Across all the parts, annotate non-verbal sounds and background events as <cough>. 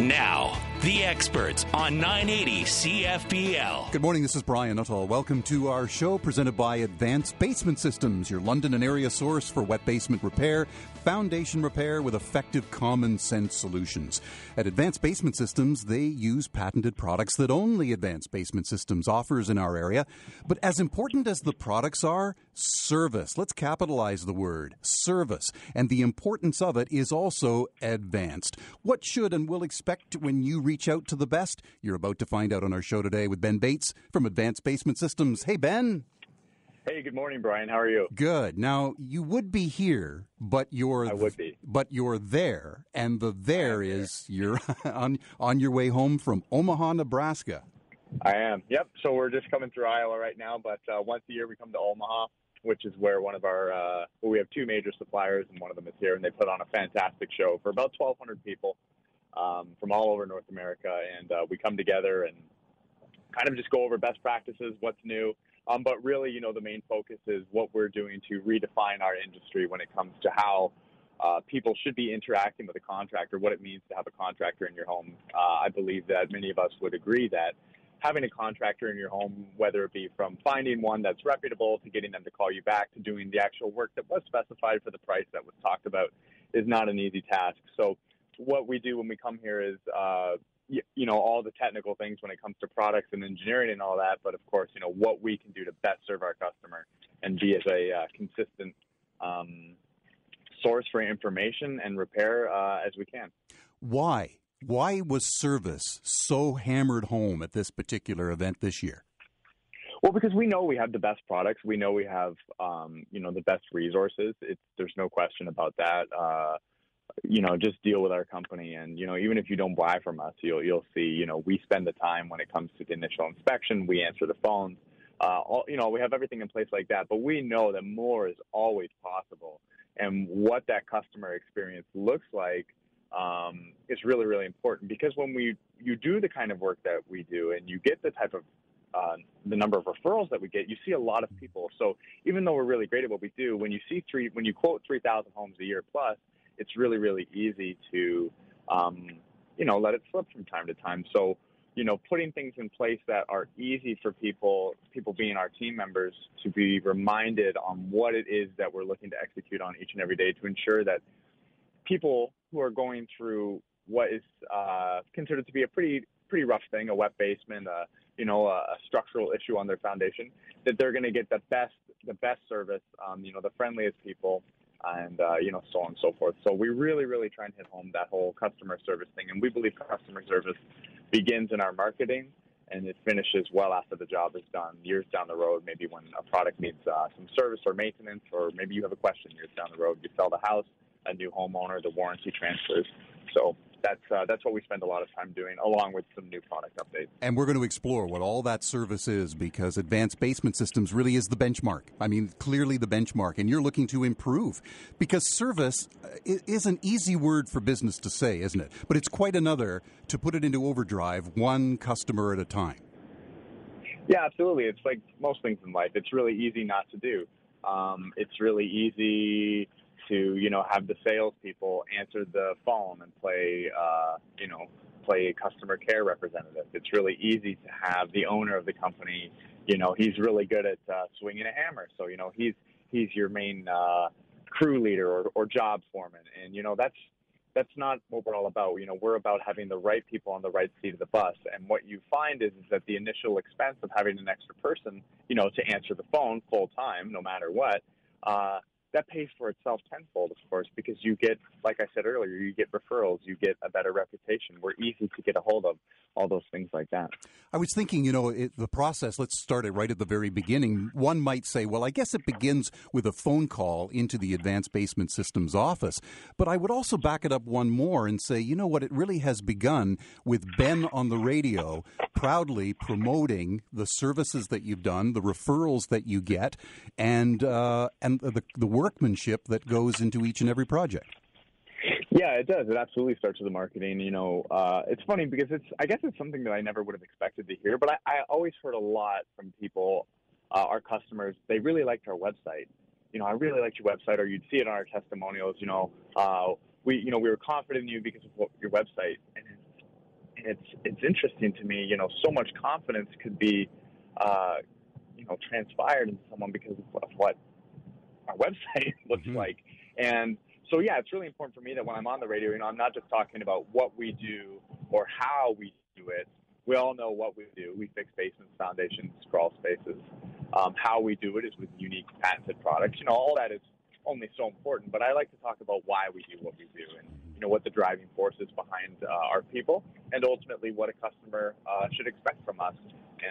Now, the experts on 980 CFPL. Good morning, this is Brian Nuttall. Welcome to our show presented by Advanced Basement Systems, your London and area source for wet basement repair, foundation repair with effective common sense solutions. At Advanced Basement Systems, they use patented products that only Advanced Basement Systems offers in our area. But as important as the products are, service. Let's capitalize the word service. And the importance of it is also advanced. What should and will expect when you reach out to the best? You're about to find out on our show today with Ben Bates from Advanced Basement Systems. Hey, Ben. Hey, good morning, Brian. How are you? Good. Now you would be here, but you're I would be. but you're there, and the there is you're <laughs> on on your way home from Omaha, Nebraska. I am. Yep. So we're just coming through Iowa right now, but uh, once a year we come to Omaha, which is where one of our uh, well, we have two major suppliers, and one of them is here, and they put on a fantastic show for about 1,200 people um, from all over North America, and uh, we come together and kind of just go over best practices, what's new. Um, but really, you know, the main focus is what we're doing to redefine our industry when it comes to how uh, people should be interacting with a contractor, what it means to have a contractor in your home. Uh, I believe that many of us would agree that having a contractor in your home, whether it be from finding one that's reputable to getting them to call you back to doing the actual work that was specified for the price that was talked about, is not an easy task. So, what we do when we come here is uh, you, know all the technical things when it comes to products and engineering and all that, but of course, you know what we can do to best serve our customer and be as a uh, consistent um, source for information and repair uh, as we can. Why? Why was service so hammered home at this particular event this year? Well, because we know we have the best products, we know we have um, you know the best resources. It's, there's no question about that. Uh, you know, just deal with our company. And, you know, even if you don't buy from us, you'll, you'll see, you know, we spend the time when it comes to the initial inspection. We answer the phones. Uh, all, you know, we have everything in place like that, but we know that more is always possible. And what that customer experience looks like um, is really, really important because when we you do the kind of work that we do and you get the type of uh, the number of referrals that we get, you see a lot of people. So even though we're really great at what we do, when you see three, when you quote 3,000 homes a year plus, it's really, really easy to, um, you know, let it slip from time to time. So, you know, putting things in place that are easy for people, people being our team members, to be reminded on what it is that we're looking to execute on each and every day to ensure that people who are going through what is uh, considered to be a pretty pretty rough thing, a wet basement, uh, you know, a, a structural issue on their foundation, that they're going to get the best the best service, um, you know, the friendliest people, and uh, you know so on and so forth. So we really, really try and hit home that whole customer service thing, and we believe customer service begins in our marketing and it finishes well after the job is done. Years down the road, maybe when a product needs uh, some service or maintenance, or maybe you have a question years down the road, you sell the house, a new homeowner, the warranty transfers. So that's uh, that's what we spend a lot of time doing, along with some new product updates. And we're going to explore what all that service is because Advanced Basement Systems really is the benchmark. I mean, clearly the benchmark, and you're looking to improve because service uh, is an easy word for business to say, isn't it? But it's quite another to put it into overdrive, one customer at a time. Yeah, absolutely. It's like most things in life. It's really easy not to do. Um, it's really easy to you know have the salespeople answer the phone and play uh, you know play customer care representative. It's really easy to have the owner of the company. You know he's really good at uh, swinging a hammer, so you know he's he's your main uh, crew leader or, or job foreman, and you know that's that's not what we're all about. You know, we're about having the right people on the right seat of the bus. And what you find is, is that the initial expense of having an extra person, you know, to answer the phone full time, no matter what, uh, that pays for itself tenfold, of course, because you get, like I said earlier, you get referrals, you get a better reputation. We're easy to get a hold of, all those things like that. I was thinking, you know, it, the process, let's start it right at the very beginning. One might say, well, I guess it begins with a phone call into the Advanced Basement Systems office. But I would also back it up one more and say, you know what, it really has begun with Ben on the radio proudly promoting the services that you've done, the referrals that you get, and, uh, and the, the workmanship that goes into each and every project. Yeah, it does. It absolutely starts with the marketing. You know, uh, it's funny because it's. I guess it's something that I never would have expected to hear, but I, I always heard a lot from people, uh, our customers. They really liked our website. You know, I really liked your website, or you'd see it on our testimonials. You know, uh, we, you know, we were confident in you because of what, your website. And it's it's interesting to me, you know, so much confidence could be, uh, you know, transpired in someone because of what our <laughs> website <laughs> looks mm-hmm. like. And so, yeah, it's really important for me that when I'm on the radio, you know, I'm not just talking about what we do or how we do it. We all know what we do. We fix basements, foundations, crawl spaces. Um, how we do it is with unique patented products. You know, all that is only so important. But I like to talk about why we do what we do and you know what the driving force is behind uh, our people, and ultimately what a customer uh, should expect from us.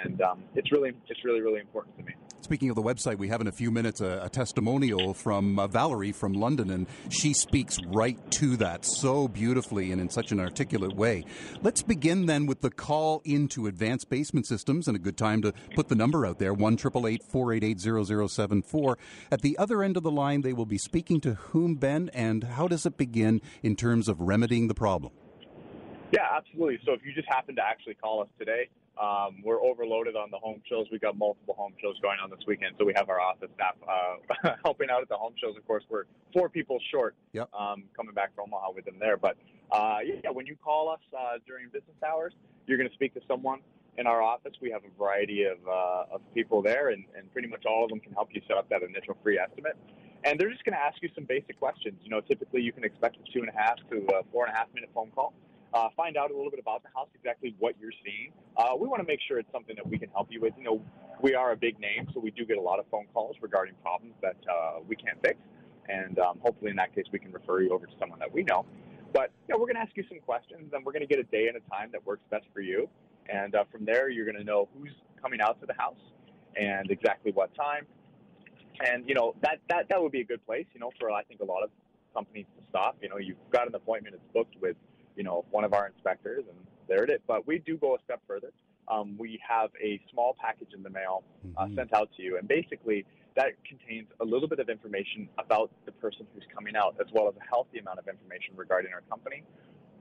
And um, it's really it's really really important to me. Speaking of the website, we have in a few minutes a, a testimonial from uh, Valerie from London, and she speaks right to that so beautifully and in such an articulate way. Let's begin then with the call into Advanced Basement Systems, and a good time to put the number out there one eight four eight eight zero zero seven four. At the other end of the line, they will be speaking to whom, Ben, and how does it begin in terms of remedying the problem? Yeah, absolutely. So if you just happen to actually call us today, um, we're overloaded on the home shows. We've got multiple home shows going on this weekend, so we have our office staff uh, <laughs> helping out at the home shows. Of course, we're four people short yep. um, coming back from Omaha with them there. But uh, yeah, when you call us uh, during business hours, you're going to speak to someone in our office. We have a variety of, uh, of people there, and, and pretty much all of them can help you set up that initial free estimate. And they're just going to ask you some basic questions. You know, typically you can expect a two and a half to a four and a half minute phone call uh, find out a little bit about the house, exactly what you're seeing. Uh, we want to make sure it's something that we can help you with. You know, we are a big name, so we do get a lot of phone calls regarding problems that uh, we can't fix. And um, hopefully, in that case, we can refer you over to someone that we know. But you know, we're going to ask you some questions, and we're going to get a day and a time that works best for you. And uh, from there, you're going to know who's coming out to the house and exactly what time. And you know that that that would be a good place, you know, for I think a lot of companies to stop. You know, you've got an appointment; it's booked with you know, one of our inspectors, and there it is. But we do go a step further. Um, we have a small package in the mail uh, mm-hmm. sent out to you, and basically that contains a little bit of information about the person who's coming out, as well as a healthy amount of information regarding our company,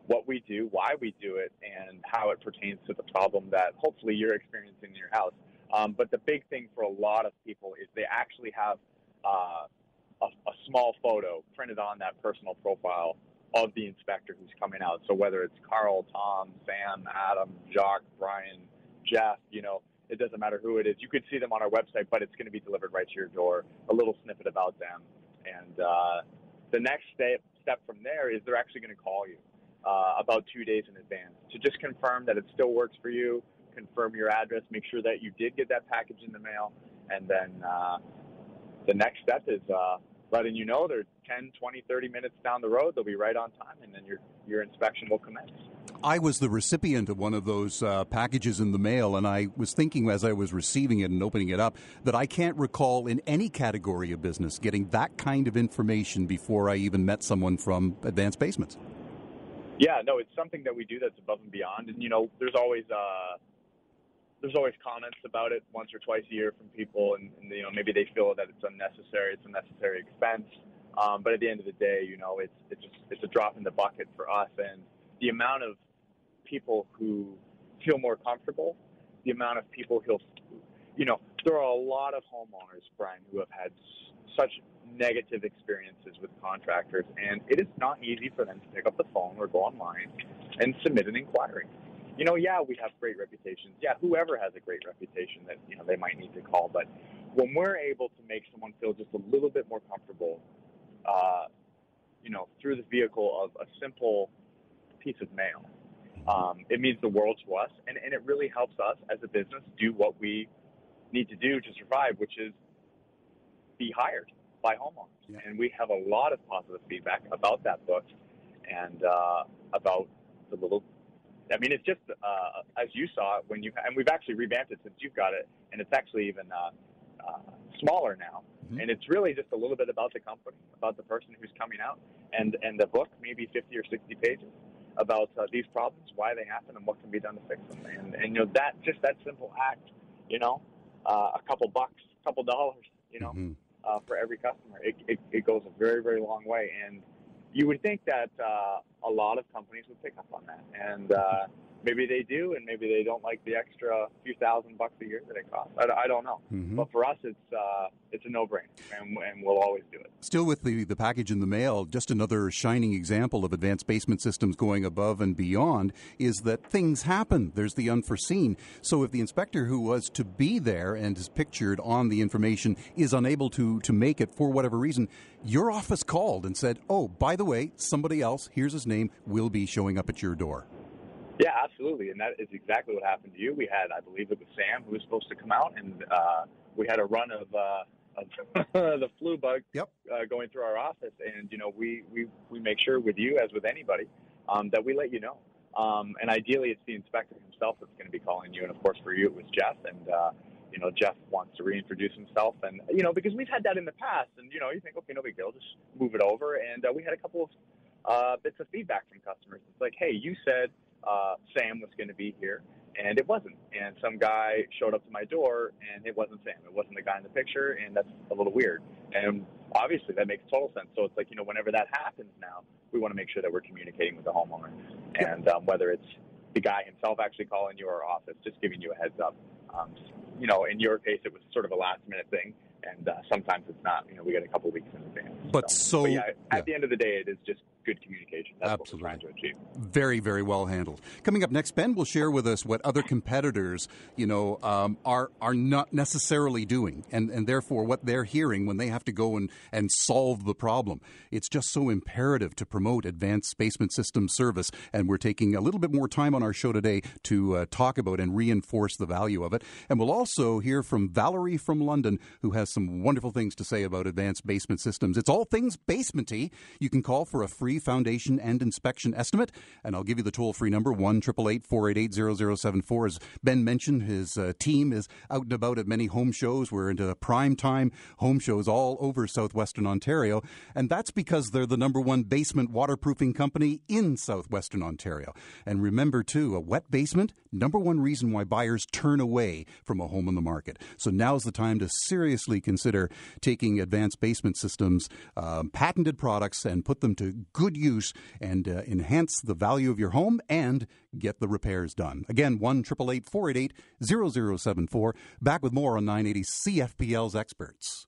what we do, why we do it, and how it pertains to the problem that hopefully you're experiencing in your house. Um, but the big thing for a lot of people is they actually have uh, a, a small photo printed on that personal profile of the inspector who's coming out. So whether it's Carl, Tom, Sam, Adam, Jacques, Brian, Jeff, you know, it doesn't matter who it is. You could see them on our website, but it's going to be delivered right to your door. A little snippet about them, and uh, the next step step from there is they're actually going to call you uh, about two days in advance to just confirm that it still works for you, confirm your address, make sure that you did get that package in the mail, and then uh, the next step is uh, letting you know they're 10, 20, 30 minutes down the road. They'll be right on time, and then your, your inspection will commence. I was the recipient of one of those uh, packages in the mail, and I was thinking as I was receiving it and opening it up that I can't recall in any category of business getting that kind of information before I even met someone from Advanced Basements. Yeah, no, it's something that we do that's above and beyond. And, you know, there's always. Uh, there's always comments about it once or twice a year from people, and, and you know maybe they feel that it's unnecessary, it's a necessary expense. Um, but at the end of the day, you know, it's it's just, it's a drop in the bucket for us, and the amount of people who feel more comfortable, the amount of people who'll, you know, there are a lot of homeowners, Brian, who have had such negative experiences with contractors, and it is not easy for them to pick up the phone or go online and submit an inquiry you know, yeah, we have great reputations. Yeah, whoever has a great reputation that, you know, they might need to call. But when we're able to make someone feel just a little bit more comfortable, uh, you know, through the vehicle of a simple piece of mail, um, it means the world to us. And, and it really helps us as a business do what we need to do to survive, which is be hired by homeowners. Yeah. And we have a lot of positive feedback about that book and uh, about the little I mean, it's just uh, as you saw when you and we've actually revamped it since you've got it, and it's actually even uh, uh, smaller now. Mm-hmm. And it's really just a little bit about the company, about the person who's coming out, and and the book, maybe 50 or 60 pages about uh, these problems, why they happen, and what can be done to fix them. And and you know that just that simple act, you know, uh, a couple bucks, a couple dollars, you know, mm-hmm. uh, for every customer, it, it it goes a very very long way. And you would think that uh, a lot of companies would pick up on that, and uh, maybe they do, and maybe they don't like the extra few thousand bucks a year that it costs. I, I don't know. Mhm. But for us, it's uh, it's a no-brainer, and, and we'll always do it. Still with the, the package in the mail, just another shining example of advanced basement systems going above and beyond is that things happen. There's the unforeseen. So if the inspector who was to be there and is pictured on the information is unable to, to make it for whatever reason, your office called and said, oh, by the way, somebody else, here's his name, will be showing up at your door. Yeah, absolutely, and that is exactly what happened to you. We had, I believe, it was Sam who was supposed to come out, and uh, we had a run of, uh, of <laughs> the flu bug Yep. uh, going through our office, and you know, we we we make sure with you, as with anybody, um, that we let you know. Um, and ideally, it's the inspector himself that's going to be calling you, and of course, for you, it was Jeff, and uh, you know, Jeff wants to reintroduce himself, and you know, because we've had that in the past, and you know, you think, okay, no big deal, just move it over, and uh, we had a couple of uh, bits of feedback from customers. It's like, hey, you said uh, Sam was going to be here, and it wasn't. And some guy showed up to my door, and it wasn't Sam. It wasn't the guy in the picture, and that's a little weird. And obviously, that makes total sense. So it's like, you know, whenever that happens now, we want to make sure that we're communicating with the homeowner. And um, whether it's the guy himself actually calling you or office, just giving you a heads up. Um, you know, in your case, it was sort of a last minute thing. And uh, sometimes it's not. You know, we get a couple weeks in advance. But so- yeah, at yeah. the end of the day, it is just good communication. That's Absolutely. what we're trying to achieve. Very, very well handled. Coming up next, Ben will share with us what other competitors, you know, um, are are not necessarily doing, and, and therefore what they're hearing when they have to go and, and solve the problem. It's just so imperative to promote advanced basement system service, and we're taking a little bit more time on our show today to uh, talk about and reinforce the value of it. And we'll also hear from Valerie from London, who has some wonderful things to say about advanced basement systems. It's all things basementy. You can call for a free foundation and inspection estimate, and I'll give you the toll free number one triple eight four eight eight zero zero seven four. As Ben mentioned, his uh, team is out and about at many home shows. We're into prime time home shows all over southwestern Ontario, and that's because they're the number one basement waterproofing company in southwestern Ontario. And remember, too, a wet basement, number one reason why buyers turn away from a home on the market. So now's the time to seriously consider taking advanced basement systems, um, patented products, and put them to good use and uh, enhance the value of your home and get the repairs done. Again, 1 488 0074. Back with more on 980 CFPL's experts.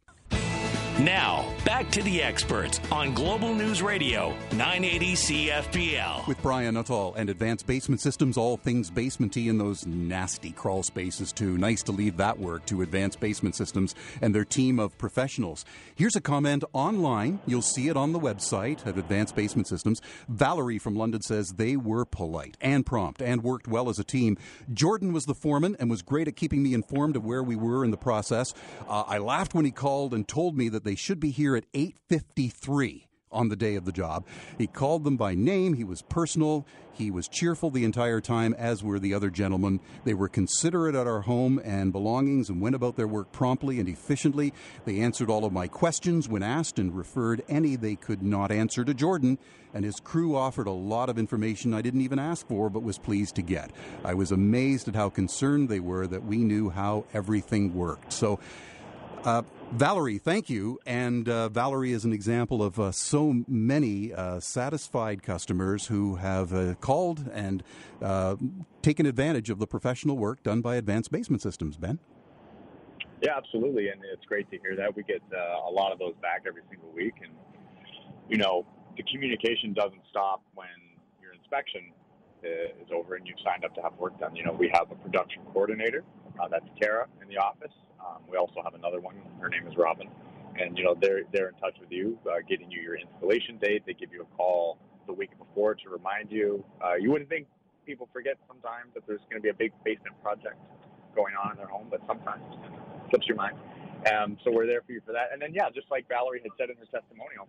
Now, back to the experts on Global News Radio, 980 CFPL. With Brian Nuttall and Advanced Basement Systems, all things basementy in those nasty crawl spaces, too. Nice to leave that work to Advanced Basement Systems and their team of professionals. Here's a comment online. You'll see it on the website at Advanced Basement Systems. Valerie from London says they were polite and prompt and worked well as a team. Jordan was the foreman and was great at keeping me informed of where we were in the process. Uh, I laughed when he called and told me that they should be here at 853 on the day of the job. He called them by name. He was personal. He was cheerful the entire time, as were the other gentlemen. They were considerate at our home and belongings and went about their work promptly and efficiently. They answered all of my questions when asked and referred any they could not answer to Jordan. And his crew offered a lot of information I didn't even ask for, but was pleased to get. I was amazed at how concerned they were that we knew how everything worked. So, uh, Valerie, thank you. And uh, Valerie is an example of uh, so many uh, satisfied customers who have uh, called and uh, taken advantage of the professional work done by Advanced Basement Systems. Ben? Yeah, absolutely, and it's great to hear that. We get a lot of those back every single week, and you know, the communication doesn't stop when your inspection is over and you've signed up to have work done. You know, we have a production coordinator. Uh, that's Tara in the office. Um, we also have another one. Her name is Robin, and you know, they're they're in touch with you, uh, getting you your installation date. They give you a call the week before to remind you. Uh, you wouldn't think people forget sometimes that there's going to be a big basement project going on in their home, but sometimes it slips your mind. Um, so we're there for you for that. And then, yeah, just like Valerie had said in her testimonial,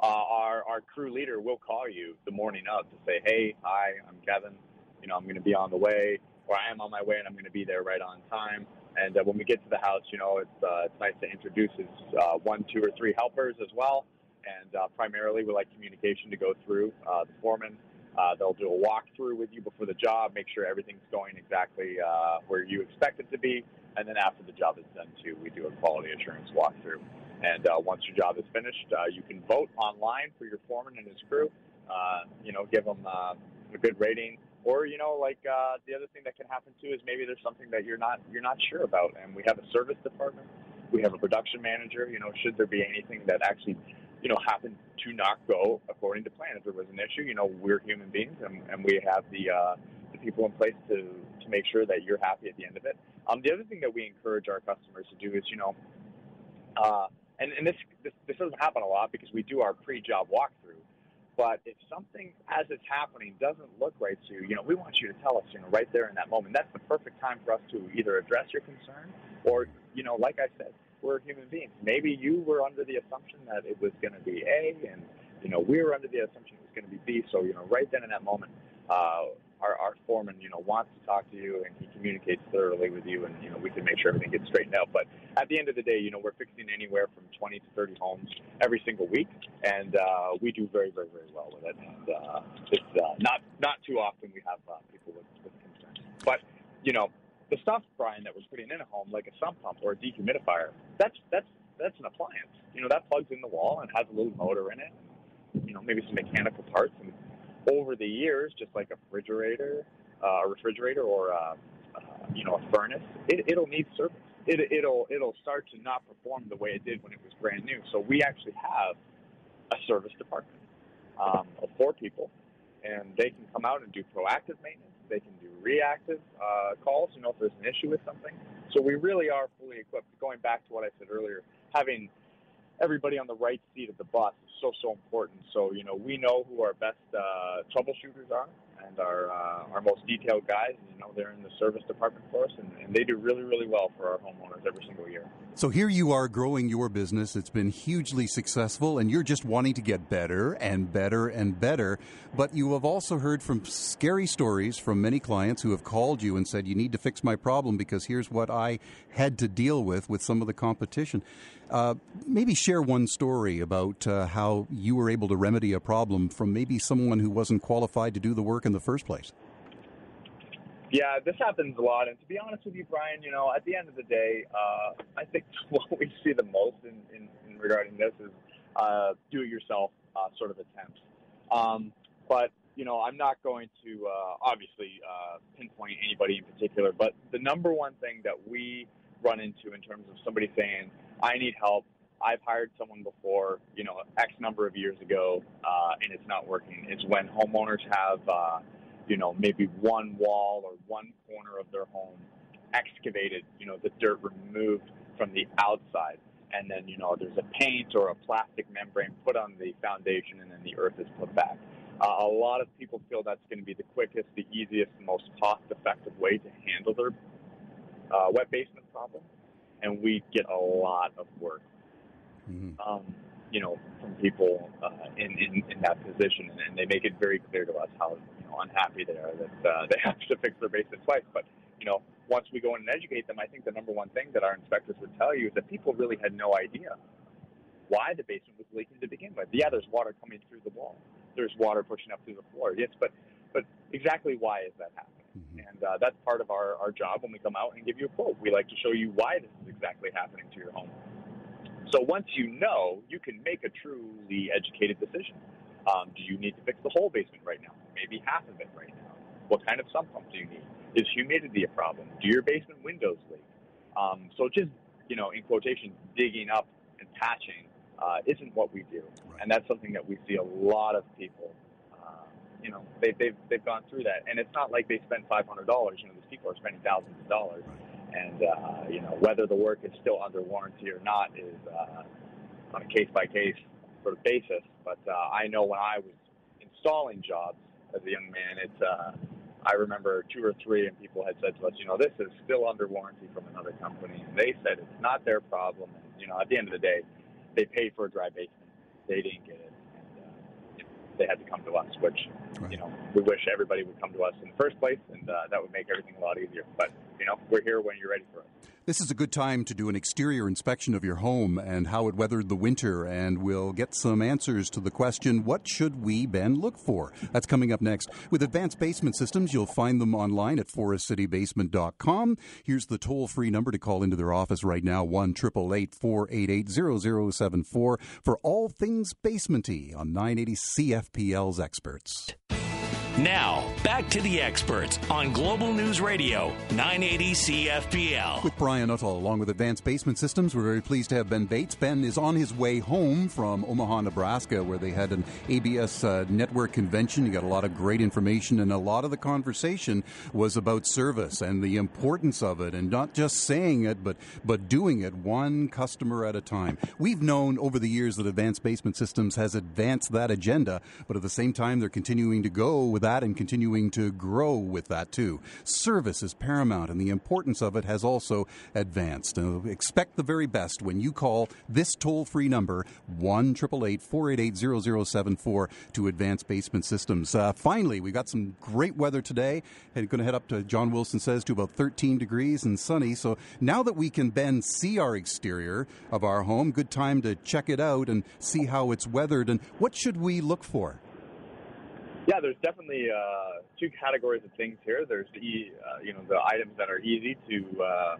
uh, our our crew leader will call you the morning of to say, "Hey, hi, I'm Kevin. You know, I'm going to be on the way, or I am on my way, and I'm going to be there right on time." And uh, when we get to the house, you know, it's uh, it's nice to introduce his uh, one, two, or three helpers as well. And uh, primarily, we like communication to go through uh, the foreman. Uh, they'll do a walkthrough with you before the job, make sure everything's going exactly uh, where you expect it to be, and then after the job is done too, we do a quality assurance walkthrough. And uh, once your job is finished, uh, you can vote online for your foreman and his crew. Uh, you know, give them uh, a good rating, Or you know, like uh, the other thing that can happen too is maybe there's something that you're not you're not sure about, and we have a service department, we have a production manager. You know, should there be anything that actually you know happened to not go according to plan, if there was an issue, you know, we're human beings, and, and we have the uh, the people in place to to make sure that you're happy at the end of it. Um, the other thing that we encourage our customers to do is, you know, uh, and, and this, this this doesn't happen a lot because we do our pre-job walkthrough. But if something as it's happening doesn't look right to you, you know, we want you to tell us, you know, right there in that moment. That's the perfect time for us to either address your concern or, you know, like I said, we're human beings. Maybe you were under the assumption that it was going to be A, and you know, we were under the assumption it was going to be B. So, you know, right then in that moment, uh, our, our foreman, you know, wants to talk to you and he communicates thoroughly with you, and you know, we can make sure everything gets straightened out. But at the end of the day, you know, we're fixing anywhere from 20 to 30 homes every single week, and uh, we do very, very, very well with it. And uh, it's uh, not not too often we have uh, people with, with concerns, but you know, the stuff, Brian, that we're putting in a home, like a sump pump or a dehumidifier, that's that's that's an appliance. You know, that plugs in the wall and has a little motor in it. You know, maybe some mechanical parts and over the years, just like a refrigerator, uh, a refrigerator or a, uh, uh, you know a furnace, it, it'll need service. It, it'll it'll start to not perform the way it did when it was brand new. So we actually have a service department um, of four people, and they can come out and do proactive maintenance. They can do reactive uh, calls. You know if there's an issue with something. So we really are fully equipped. Going back to what I said earlier, having everybody on the right seat of the bus is so so important. So you know we know who our best uh, troubleshooters are and our uh, our most detailed guys. You know they're in the service department for us, and, and they do really really well for our homeowners every single year. So here you are growing your business. It's been hugely successful, and you're just wanting to get better and better and better. But you have also heard from scary stories from many clients who have called you and said, "You need to fix my problem because here's what I had to deal with with some of the competition." Uh, maybe share one story about uh, how you were able to remedy a problem from maybe someone who wasn't qualified to do the work in the first place. Yeah, this happens a lot, and to be honest with you, Brian, you know, at the end of the day, uh, I think <laughs> what we see the most in, in, in regarding this is uh, do-it-yourself uh, sort of attempts. Um, but you know, I'm not going to uh, obviously uh, pinpoint anybody in particular, but the number one thing that we run into in terms of somebody saying, I need help. I've hired someone before, you know, X number of years ago, uh, and it's not working. It's when homeowners have, uh, you know, maybe one wall or one corner of their home excavated, you know, the dirt removed from the outside. And then, you know, there's a paint or a plastic membrane put on the foundation and then the earth is put back. Uh, a lot of people feel that's going to be the quickest, the easiest, most cost effective way to handle their uh, wet basement problem and we get a lot of work. Mm-hmm. Um, you know, from people uh, in, in, in that position, and they make it very clear to us how you know, unhappy they are that uh, <laughs> they have to fix their basement twice. But you know, once we go in and educate them, I think the number one thing that our inspectors would tell you is that people really had no idea why the basement was leaking to begin with. Yeah, there's water coming through the wall. There's water pushing up through the floor. Yes, but but exactly why is that happening? Mm-hmm. And uh, that's part of our, our job when we come out and give you a quote. We like to show you why this is exactly happening to your home. So once you know, you can make a truly educated decision. Um, do you need to fix the whole basement right now? Maybe half of it right now. What kind of sump pump do you need? Is humidity a problem? Do your basement windows leak? Um, so just, you know, in quotation, digging up and patching uh, isn't what we do. Right. And that's something that we see a lot of people you know they, they've they've gone through that, and it's not like they spend five hundred dollars. You know, these people are spending thousands of dollars, and uh, you know whether the work is still under warranty or not is uh, on a case by case sort of basis. But uh, I know when I was installing jobs as a young man, it's uh, I remember two or three, and people had said to us, you know, this is still under warranty from another company, and they said it's not their problem. And, you know, at the end of the day, they paid for a dry basement, they didn't get it they had to come to us, which right. you know we wish everybody would come to us in the first place, and uh, that would make everything a lot easier. But you know we're here when you're ready for us. This is a good time to do an exterior inspection of your home and how it weathered the winter, and we'll get some answers to the question what should we, Ben, look for? That's coming up next. With Advanced Basement Systems, you'll find them online at forestcitybasement.com. Here's the toll free number to call into their office right now 1 488 0074 for all things basementy on 980 CFPL's experts. Now, back to the experts on Global News Radio, 980 CFPL. With Brian Nuttall, along with Advanced Basement Systems, we're very pleased to have Ben Bates. Ben is on his way home from Omaha, Nebraska, where they had an ABS uh, network convention. He got a lot of great information, and a lot of the conversation was about service and the importance of it, and not just saying it, but, but doing it one customer at a time. We've known over the years that Advanced Basement Systems has advanced that agenda, but at the same time, they're continuing to go with that and continuing to grow with that too. Service is paramount, and the importance of it has also advanced. Uh, expect the very best when you call this toll free number, 1 488 0074 to Advanced Basement Systems. Uh, finally, we got some great weather today. And going to head up to John Wilson says to about 13 degrees and sunny. So now that we can then see our exterior of our home, good time to check it out and see how it's weathered. And what should we look for? Yeah, there's definitely uh, two categories of things here. There's the uh, you know the items that are easy to uh,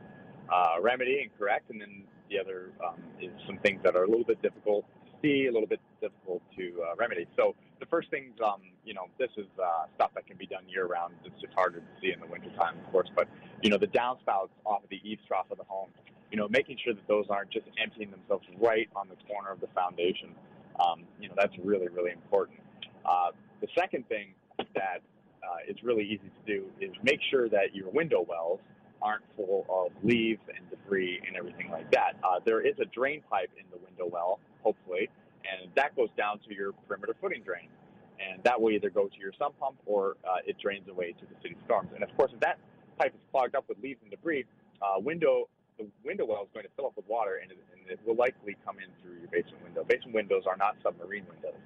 uh, remedy and correct, and then the other um, is some things that are a little bit difficult to see, a little bit difficult to uh, remedy. So the first things, um, you know, this is uh, stuff that can be done year round. It's just harder to see in the wintertime, of course. But you know, the downspouts off of the eaves trough of the home, you know, making sure that those aren't just emptying themselves right on the corner of the foundation. Um, you know, that's really really important. Uh, the second thing that uh, is really easy to do is make sure that your window wells aren't full of leaves and debris and everything like that. Uh, there is a drain pipe in the window well, hopefully, and that goes down to your perimeter footing drain. And that will either go to your sump pump or uh, it drains away to the city storms. And of course, if that pipe is clogged up with leaves and debris, uh, window the window well is going to fill up with water and it, and it will likely come in through your basement window. Basement windows are not submarine windows.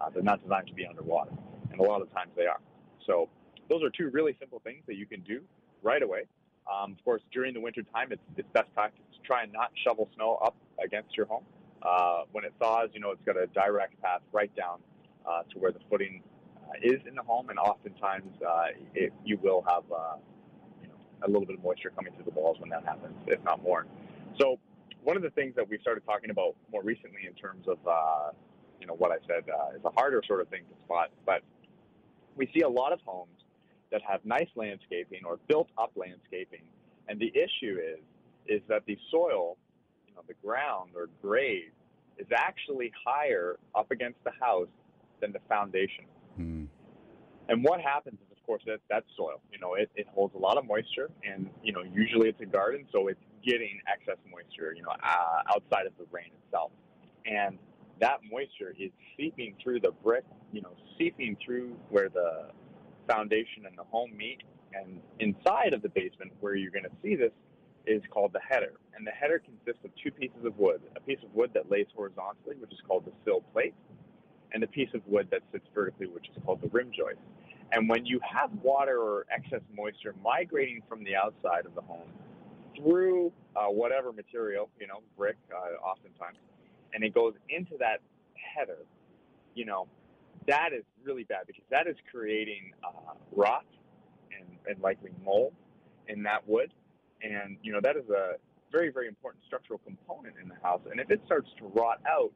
Uh, they're not designed to be underwater, and a lot of times they are. So those are two really simple things that you can do right away. Um, of course, during the winter time, it's, it's best practice to try and not shovel snow up against your home. Uh, when it thaws, you know, it's got a direct path right down uh, to where the footing uh, is in the home, and oftentimes uh, it, you will have uh, a little bit of moisture coming through the walls when that happens, if not more. So one of the things that we've started talking about more recently in terms of uh, you know what I said uh, is a harder sort of thing to spot. But we see a lot of homes that have nice landscaping or built up landscaping, and the issue is is that the soil, you know, the ground or grade is actually higher up against the house than the foundation. Mm. And what happens is, of course, that that soil, you know, it, it holds a lot of moisture, and you know, usually it's a garden, so it's getting excess moisture, you know, uh, outside of the rain itself. And that moisture is seeping through the brick, you know, seeping through where the foundation and the home meet. And inside of the basement, where you're going to see this, is called the header. And the header consists of two pieces of wood a piece of wood that lays horizontally, which is called the sill plate, and a piece of wood that sits vertically, which is called the rim joist. And when you have water or excess moisture migrating from the outside of the home through uh, whatever material, you know, brick, uh, oftentimes, and it goes into that header, you know, that is really bad because that is creating uh, rot and, and likely mold in that wood. And, you know, that is a very, very important structural component in the house. And if it starts to rot out,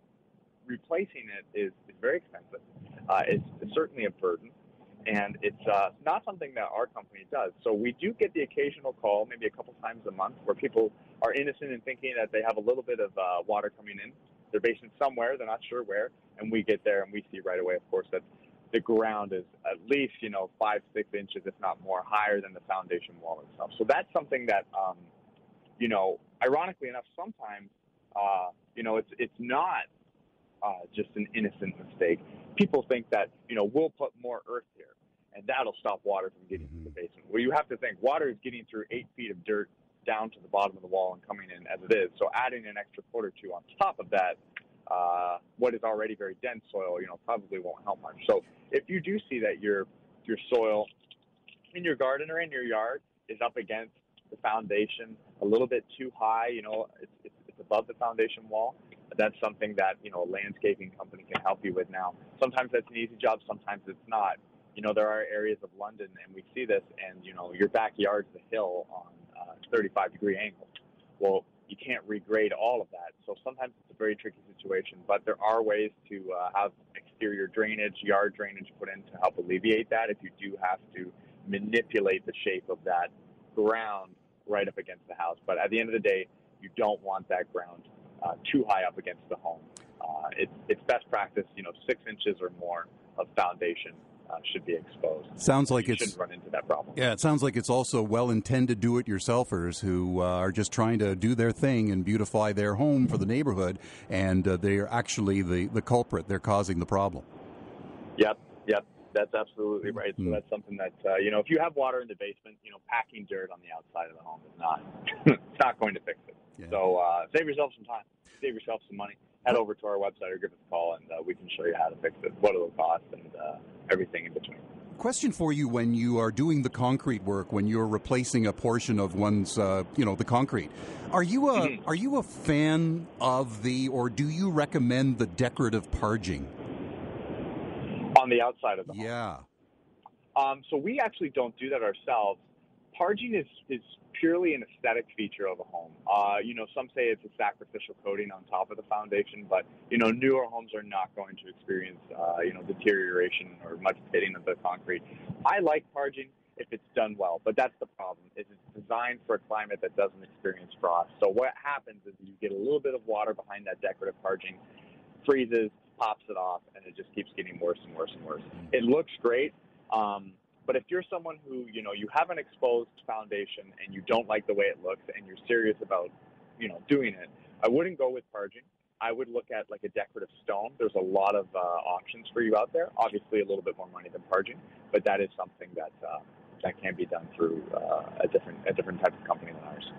replacing it is, is very expensive. Uh, it's, it's certainly a burden and it's uh, not something that our company does. So we do get the occasional call, maybe a couple times a month, where people are innocent in thinking that they have a little bit of uh, water coming in they're basing somewhere. They're not sure where, and we get there and we see right away, of course, that the ground is at least you know five six inches, if not more, higher than the foundation wall itself. So that's something that um, you know, ironically enough, sometimes uh, you know it's it's not uh, just an innocent mistake. People think that you know we'll put more earth here and that'll stop water from getting mm-hmm. to the basement. Well, you have to think water is getting through eight feet of dirt down to the bottom of the wall and coming in as it is. So adding an extra foot or two on top of that, uh, what is already very dense soil, you know, probably won't help much. So if you do see that your your soil in your garden or in your yard is up against the foundation a little bit too high, you know, it's, it's, it's above the foundation wall. That's something that you know a landscaping company can help you with. Now, sometimes that's an easy job, sometimes it's not. You know, there are areas of London, and we see this, and you know, your backyard's the hill on uh, 35 degree angle. Well, you can't regrade all of that. So sometimes it's a very tricky situation, but there are ways to uh, have exterior drainage, yard drainage put in to help alleviate that if you do have to manipulate the shape of that ground right up against the house. But at the end of the day, you don't want that ground uh, too high up against the home. Uh, it's, it's best practice, you know, six inches or more of foundation uh, should be exposed. Sounds like you it's shouldn't run into that problem. Yeah, it sounds like it's also well-intended do-it-yourselfers who uh, are just trying to do their thing and beautify their home for the neighborhood, and uh, they are actually the the culprit. They're causing the problem. Yep, yep, that's absolutely right. So Mm. that's something that uh, you know, if you have water in the basement, you know, packing dirt on the outside of the home is not <laughs> it's not going to fix it. Yeah. So uh, save yourself some time, save yourself some money. Head over to our website or give us a call, and uh, we can show you how to fix it, what it'll cost, and uh, everything in between. Question for you: When you are doing the concrete work, when you're replacing a portion of one's, uh, you know, the concrete, are you a Mhm. are you a fan of the, or do you recommend the decorative parging? On the outside of the home. Yeah. Um, so we actually don't do that ourselves. Parging is, is purely an aesthetic feature of a home. Uh, you know, some say it's a sacrificial coating on top of the foundation, but you know, newer homes are not going to experience uh, you know deterioration or much pitting of the concrete. I like parging if it's done well, but that's the problem. Is it's designed for a climate that doesn't experience frost. So what happens is you get a little bit of water behind that decorative parging, freezes, pops it off, and it just keeps getting worse and worse and worse. It looks great. Um, but if you're someone who, you know, you have an exposed foundation and you don't like the way it looks and you're serious about, you know, doing it, I wouldn't go with parging. I would look at like a decorative stone. There's a lot of uh, options for you out there. Obviously, a little bit more money than parging, but that is something that uh, that can be done through uh, a different a different type of company than ours.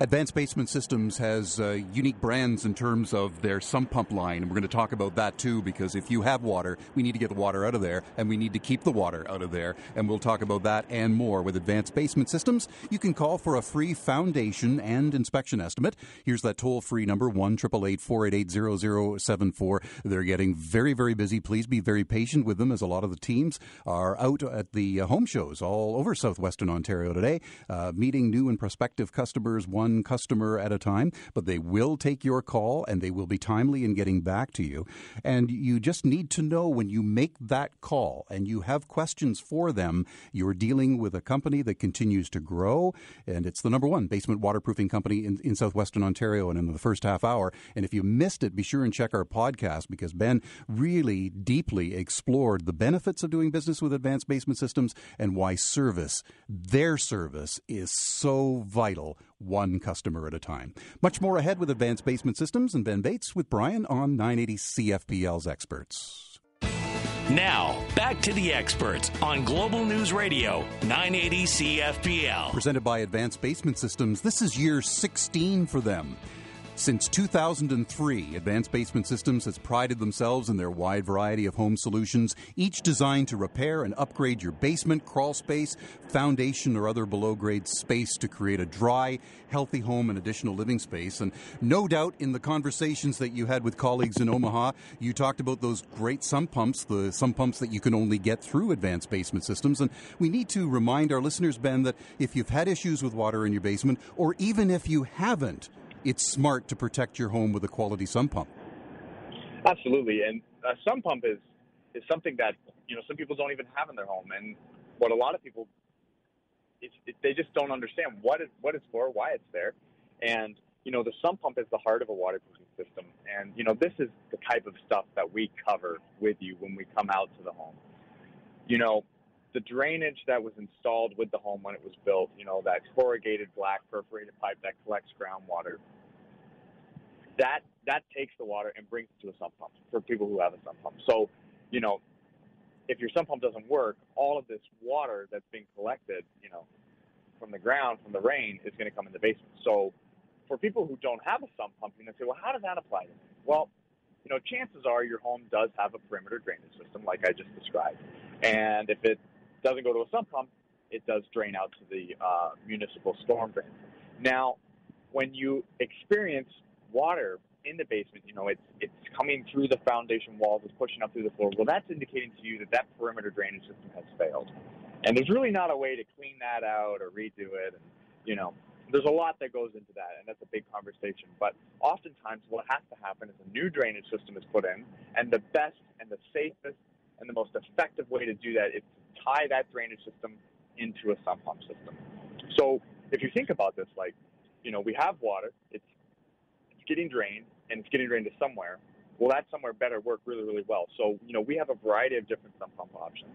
Advanced Basement Systems has uh, unique brands in terms of their sump pump line, and we're going to talk about that too. Because if you have water, we need to get the water out of there, and we need to keep the water out of there. And we'll talk about that and more with Advanced Basement Systems. You can call for a free foundation and inspection estimate. Here's that toll free number one triple eight four eight eight zero zero seven four. They're getting very very busy. Please be very patient with them, as a lot of the teams are out at the uh, home shows all over southwestern Ontario today, uh, meeting new and prospective customers one customer at a time. But they will take your call and they will be timely in getting back to you. And you just need to know when you make that call and you have questions for them, you're dealing with a company that continues to grow. And it's the number one basement waterproofing company in, in southwestern Ontario and in the first half hour. And if you missed it, be sure and check our podcast because Ben really deeply explored the benefits of doing business with advanced basement systems and why service, their service, is so vital one customer at a time. Much more ahead with Advanced Basement Systems and Ben Bates with Brian on 980 CFPL's Experts. Now, back to the experts on Global News Radio, 980 CFPL. Presented by Advanced Basement Systems, this is year 16 for them. Since 2003, Advanced Basement Systems has prided themselves in their wide variety of home solutions, each designed to repair and upgrade your basement, crawl space, foundation, or other below grade space to create a dry, healthy home and additional living space. And no doubt in the conversations that you had with colleagues in Omaha, you talked about those great sump pumps, the sump pumps that you can only get through Advanced Basement Systems. And we need to remind our listeners, Ben, that if you've had issues with water in your basement, or even if you haven't, it's smart to protect your home with a quality sump pump. Absolutely, and a sump pump is is something that you know some people don't even have in their home, and what a lot of people it's, it, they just don't understand what it what it's for, why it's there, and you know the sump pump is the heart of a waterproofing system, and you know this is the type of stuff that we cover with you when we come out to the home. You know, the drainage that was installed with the home when it was built, you know, that corrugated black perforated pipe that collects groundwater, that that takes the water and brings it to a sump pump for people who have a sump pump. So, you know, if your sump pump doesn't work, all of this water that's being collected, you know, from the ground, from the rain, is going to come in the basement. So, for people who don't have a sump pump, you know, say, well, how does that apply to me? Well, you know, chances are your home does have a perimeter drainage system, like I just described. And if it doesn't go to a sump pump, it does drain out to the uh, municipal storm drain. Now, when you experience water in the basement, you know, it's it's coming through the foundation walls, it's pushing up through the floor. Well, that's indicating to you that that perimeter drainage system has failed. And there's really not a way to clean that out or redo it. And, you know, there's a lot that goes into that, and that's a big conversation. But oftentimes, what has to happen is a new drainage system is put in, and the best and the safest and the most effective way to do that is to tie that drainage system into a sump pump system. So if you think about this, like, you know, we have water, it's it's getting drained, and it's getting drained to somewhere. Well, that somewhere better work really, really well. So, you know, we have a variety of different sump pump options.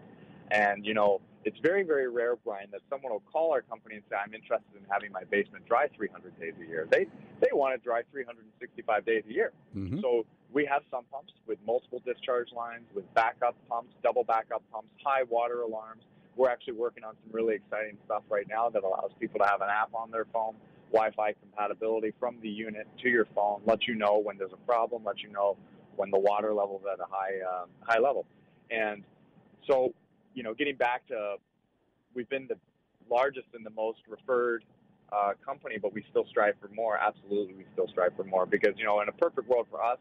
And, you know, it's very, very rare, Brian, that someone will call our company and say, I'm interested in having my basement dry 300 days a year. They, they want to dry 365 days a year. Mm-hmm. So we have sump pumps with multiple discharge lines, with backup pumps, double backup pumps, high water alarms. We're actually working on some really exciting stuff right now that allows people to have an app on their phone, Wi-Fi compatibility from the unit to your phone, let you know when there's a problem, let you know when the water level is at a high uh, high level. And so you know, getting back to, we've been the largest and the most referred uh, company, but we still strive for more. Absolutely, we still strive for more because you know, in a perfect world for us,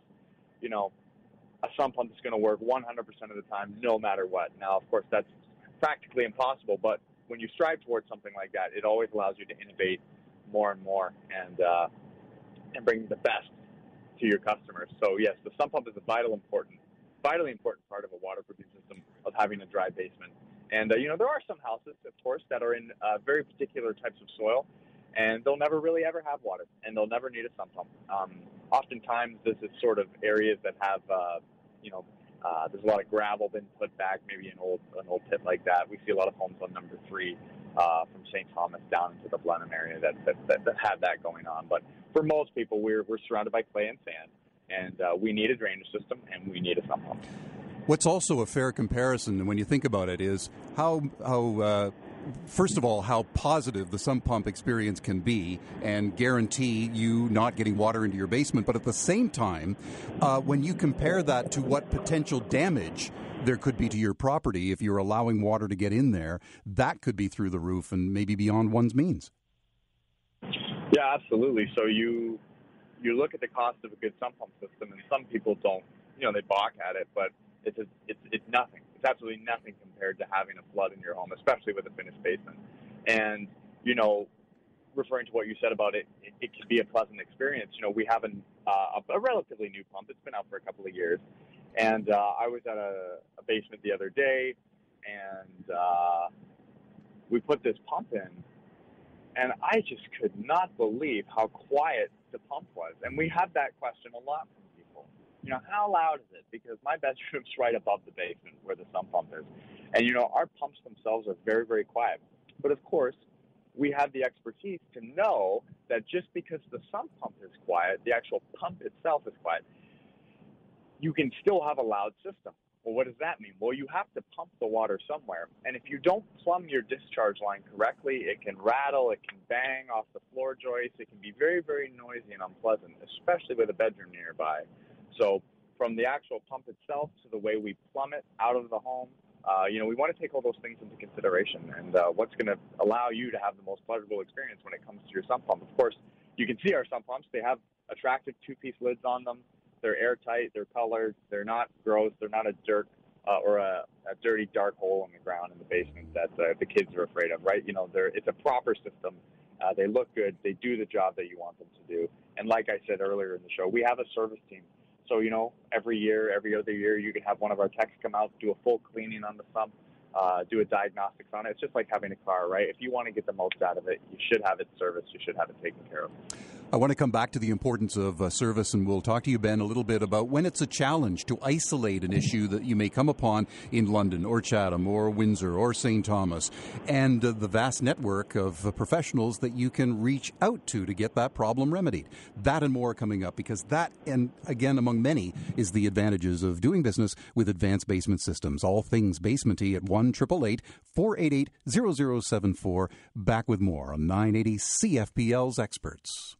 you know, a sump pump is going to work 100% of the time, no matter what. Now, of course, that's practically impossible, but when you strive towards something like that, it always allows you to innovate more and more and uh, and bring the best to your customers. So yes, the sump pump is a vital important vitally important part of a waterproofing system of having a dry basement. And, uh, you know, there are some houses, of course, that are in uh, very particular types of soil, and they'll never really ever have water, and they'll never need a sump pump. Um, oftentimes, this is sort of areas that have, uh, you know, uh, there's a lot of gravel been put back, maybe an old an old pit like that. We see a lot of homes on number three uh, from St. Thomas down into the Blenheim area that, that, that, that have that going on. But for most people, we're, we're surrounded by clay and sand and uh, we need a drainage system and we need a sump pump. What's also a fair comparison when you think about it is how how uh, first of all how positive the sump pump experience can be and guarantee you not getting water into your basement, but at the same time, uh, when you compare that to what potential damage there could be to your property if you're allowing water to get in there, that could be through the roof and maybe beyond one's means. Yeah, absolutely. So you you look at the cost of a good sump pump system, and some people don't, you know, they balk at it, but it's a, it's it's nothing. It's absolutely nothing compared to having a flood in your home, especially with a finished basement. And you know, referring to what you said about it, it, it can be a pleasant experience. You know, we have an, uh, a, a relatively new pump. It's been out for a couple of years, and uh, I was at a, a basement the other day, and uh, we put this pump in, and I just could not believe how quiet the pump was. And we have that question a lot from people. You know, how loud is it? Because my bedroom's <laughs> right above the basement where the sump pump is. And, you know, our pumps themselves are very, very quiet. But of course, we have the expertise to know that just because the sump pump is quiet, the actual pump itself is quiet, you can still have a loud system. Well, what does that mean? Well, you have to pump the water somewhere. And if you don't plumb your discharge line correctly, it can rattle, it can bang off the floor joists, it can be very, very noisy and unpleasant, especially with a bedroom nearby. So, from the actual pump itself to the way we plumb it out of the home, uh, you know, we want to take all those things into consideration and uh, what's going to allow you to have the most pleasurable experience when it comes to your sump pump. Of course, you can see our sump pumps. They have attractive two-piece lids on them. They're airtight. They're colored. They're not gross. They're not a dirt uh, or a, a dirty dark hole in the ground in the basement that uh, the kids are afraid of. Right? You know, they're it's a proper system. Uh, they look good. They do the job that you want them to do. And like I said earlier in the show, we have a service team. So you know, every year, every other year, you can have one of our techs come out, do a full cleaning on the sump, uh, do a diagnostics on it. It's just like having a car, right? If you want to get the most out of it, you should have it serviced. You should have it taken care of. I want to come back to the importance of uh, service, and we'll talk to you, Ben, a little bit about when it's a challenge to isolate an issue that you may come upon in London or Chatham or Windsor or St. Thomas, and uh, the vast network of uh, professionals that you can reach out to to get that problem remedied. That and more coming up because that, and again, among many, is the advantages of doing business with advanced basement systems. All things basementy at 1 488 0074. Back with more on 980 CFPL's Experts.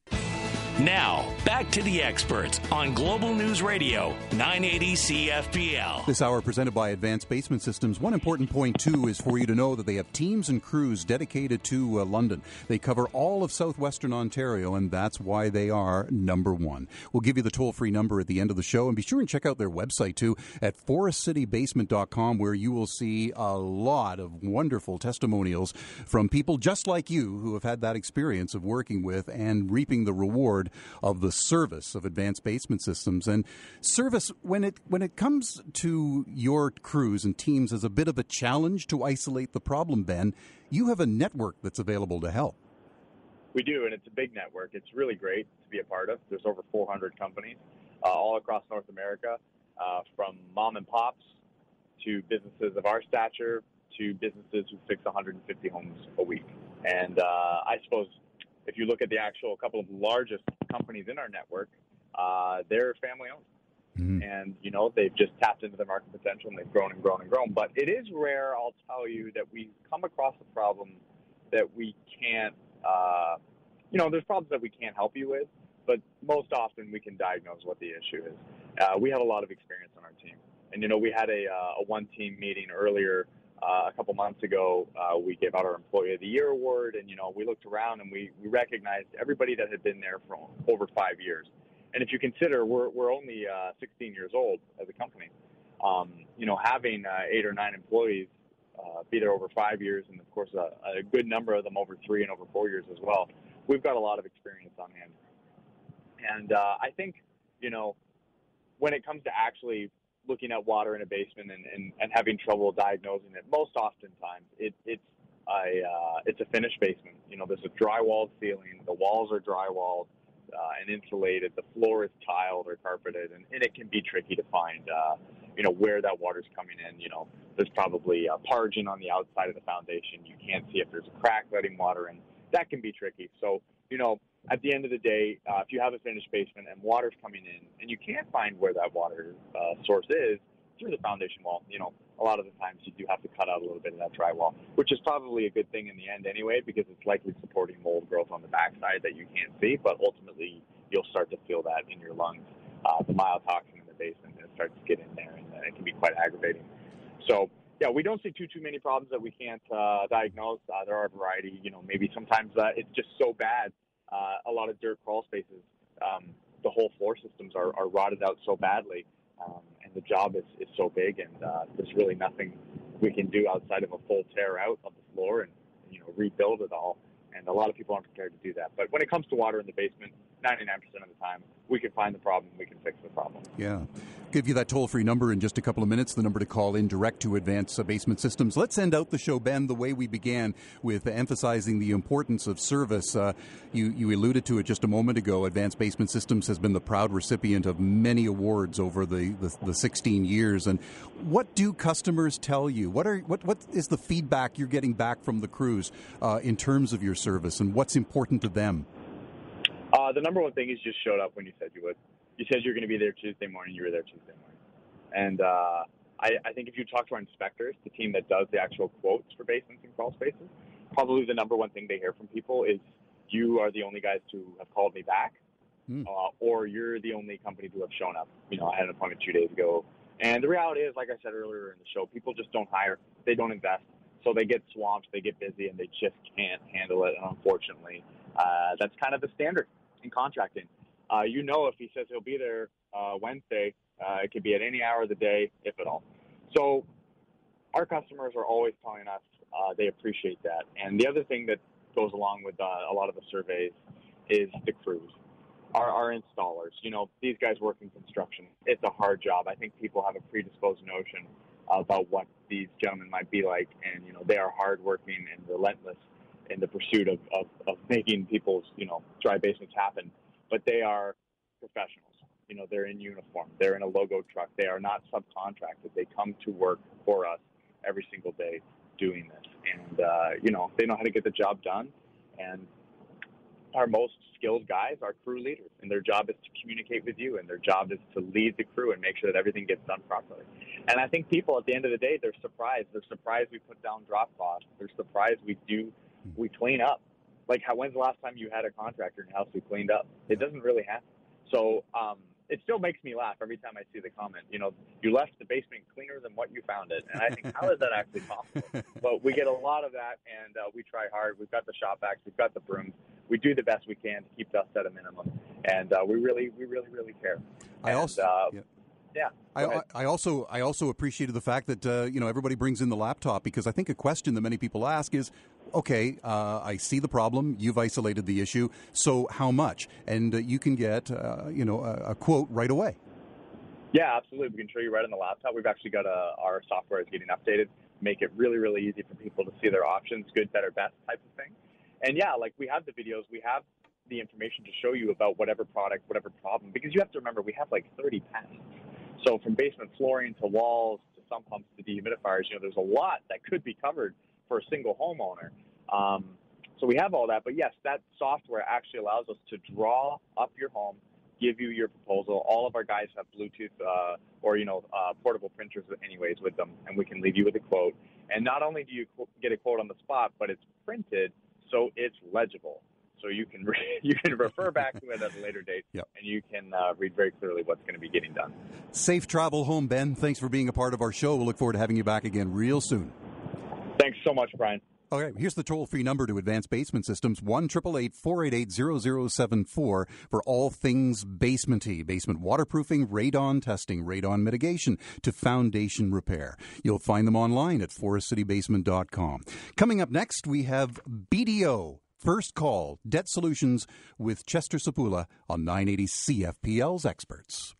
Now, back to the experts on Global News Radio, 980 CFPL. This hour presented by Advanced Basement Systems. One important point, too, is for you to know that they have teams and crews dedicated to uh, London. They cover all of southwestern Ontario, and that's why they are number one. We'll give you the toll free number at the end of the show, and be sure and check out their website, too, at forestcitybasement.com, where you will see a lot of wonderful testimonials from people just like you who have had that experience of working with and reaping the reward of the service of advanced basement systems. And service, when it when it comes to your crews and teams, is a bit of a challenge to isolate the problem. Ben, you have a network that's available to help. We do, and it's a big network. It's really great to be a part of. There's over 400 companies uh, all across North America, uh, from mom and pops to businesses of our stature to businesses who fix 150 homes a week. And uh, I suppose if you look at the actual couple of largest companies in our network, uh, they're family owned. Mm-hmm. And, you know, they've just tapped into their market potential and they've grown and grown and grown. But it is rare, I'll tell you, that we come across a problem that we can't, uh, you know, there's problems that we can't help you with, but most often we can diagnose what the issue is. Uh, we have a lot of experience on our team. And, you know, we had a, uh, a one team meeting earlier uh, a couple months ago, uh, we gave out our Employee of the Year award, and you know we looked around and we, we recognized everybody that had been there for over five years. And if you consider we're we're only uh, 16 years old as a company, um, you know having uh, eight or nine employees uh, be there over five years, and of course a, a good number of them over three and over four years as well, we've got a lot of experience on hand. And uh, I think you know when it comes to actually looking at water in a basement and, and, and having trouble diagnosing it. Most oftentimes, it, it's a uh, it's a finished basement. You know, there's a drywalled ceiling. The walls are drywalled uh, and insulated. The floor is tiled or carpeted, and, and it can be tricky to find. Uh, you know where that water's coming in. You know, there's probably a parging on the outside of the foundation. You can't see if there's a crack letting water in. That can be tricky. So you know, at the end of the day, uh, if you have a finished basement and water's coming in and you can't find where that water uh, source is through the foundation wall, you know, a lot of the times you do have to cut out a little bit of that drywall, which is probably a good thing in the end anyway, because it's likely supporting mold growth on the backside that you can't see, but ultimately you'll start to feel that in your lungs. Uh, the mycotoxin in the basement it starts to get in there, and uh, it can be quite aggravating. So yeah, we don't see too too many problems that we can't uh, diagnose. Uh, there are a variety. You know, maybe sometimes uh, it's just so bad uh, a lot of dirt crawl spaces. Um, the whole floor systems are, are rotted out so badly, um, and the job is, is so big, and uh, there's really nothing we can do outside of a full tear out of the floor and you know rebuild it all. And a lot of people aren't prepared to do that. But when it comes to water in the basement, 99% of the time, we can find the problem, we can fix the problem. Yeah give you that toll free number in just a couple of minutes, the number to call in direct to Advanced Basement Systems. Let's end out the show, Ben, the way we began with emphasizing the importance of service. Uh, you, you alluded to it just a moment ago. Advanced Basement Systems has been the proud recipient of many awards over the, the, the 16 years. And what do customers tell you? What, are, what, what is the feedback you're getting back from the crews uh, in terms of your service and what's important to them? Uh, the number one thing is just showed up when you said you would you said you're going to be there Tuesday morning. You were there Tuesday morning. And uh, I, I think if you talk to our inspectors, the team that does the actual quotes for basements and crawl spaces, probably the number one thing they hear from people is you are the only guys to have called me back, mm. uh, or you're the only company to have shown up. You know, I had an appointment two days ago. And the reality is, like I said earlier in the show, people just don't hire. They don't invest. So they get swamped, they get busy, and they just can't handle it. And unfortunately, uh, that's kind of the standard in contracting uh, you know if he says he'll be there uh, Wednesday, uh, it could be at any hour of the day, if at all. So our customers are always telling us uh, they appreciate that. And the other thing that goes along with uh, a lot of the surveys is the crews. Our, our installers, you know, these guys work in construction. It's a hard job. I think people have a predisposed notion about what these gentlemen might be like, and you know, they are hardworking and relentless in the pursuit of, of, of making people's, you know, dry basements happen but they are professionals. You know, they're in uniform. They're in a logo truck. They are not subcontracted. They come to work for us every single day doing this. And, uh, you know, they know how to get the job done. And our most skilled guys are crew leaders, and their job is to communicate with you, and their job is to lead the crew and make sure that everything gets done properly. And I think people at the end of the day, they're surprised. They're surprised we put down drop cloths. They're surprised we do, we clean up like, how, when's the last time you had a contractor in your house who cleaned up? It doesn't really happen. So um, it still makes me laugh every time I see the comment. You know, you left the basement cleaner than what you found it, and I think, how is that actually possible? <laughs> but we get a lot of that, and uh, we try hard. We've got the shop vacs, we've got the brooms. We do the best we can to keep dust at a minimum, and uh, we really, we really, really care. I and, also. Uh, yeah. Yeah. I, I, also I also appreciated the fact that uh, you know everybody brings in the laptop because I think a question that many people ask is, okay, uh, I see the problem, you've isolated the issue, so how much? And uh, you can get uh, you know a, a, quote right away. Yeah, absolutely. We can show you right on the laptop. We've actually got a, our software is getting updated, make it really really easy for people to see their options, good, better, best type of thing. And yeah, like we have the videos, we have the information to show you about whatever product, whatever problem, because you have to remember we have like 30 patents. So from basement flooring to walls to sump pumps to dehumidifiers, you know, there's a lot that could be covered for a single homeowner. Um, so we have all that, but yes, that software actually allows us to draw up your home, give you your proposal. All of our guys have Bluetooth uh, or you know uh, portable printers, anyways, with them, and we can leave you with a quote. And not only do you get a quote on the spot, but it's printed so it's legible so you can <laughs> re- you can refer back to it at a later date, yep. and you can uh, read very clearly what's going to be getting done. Safe travel home, Ben. Thanks for being a part of our show. We'll look forward to having you back again real soon. So much, Brian. Okay, here's the toll free number to Advanced Basement Systems 1 488 0074 for all things basementy, basement waterproofing, radon testing, radon mitigation to foundation repair. You'll find them online at forestcitybasement.com. Coming up next, we have BDO First Call Debt Solutions with Chester Sapula on 980 CFPL's Experts.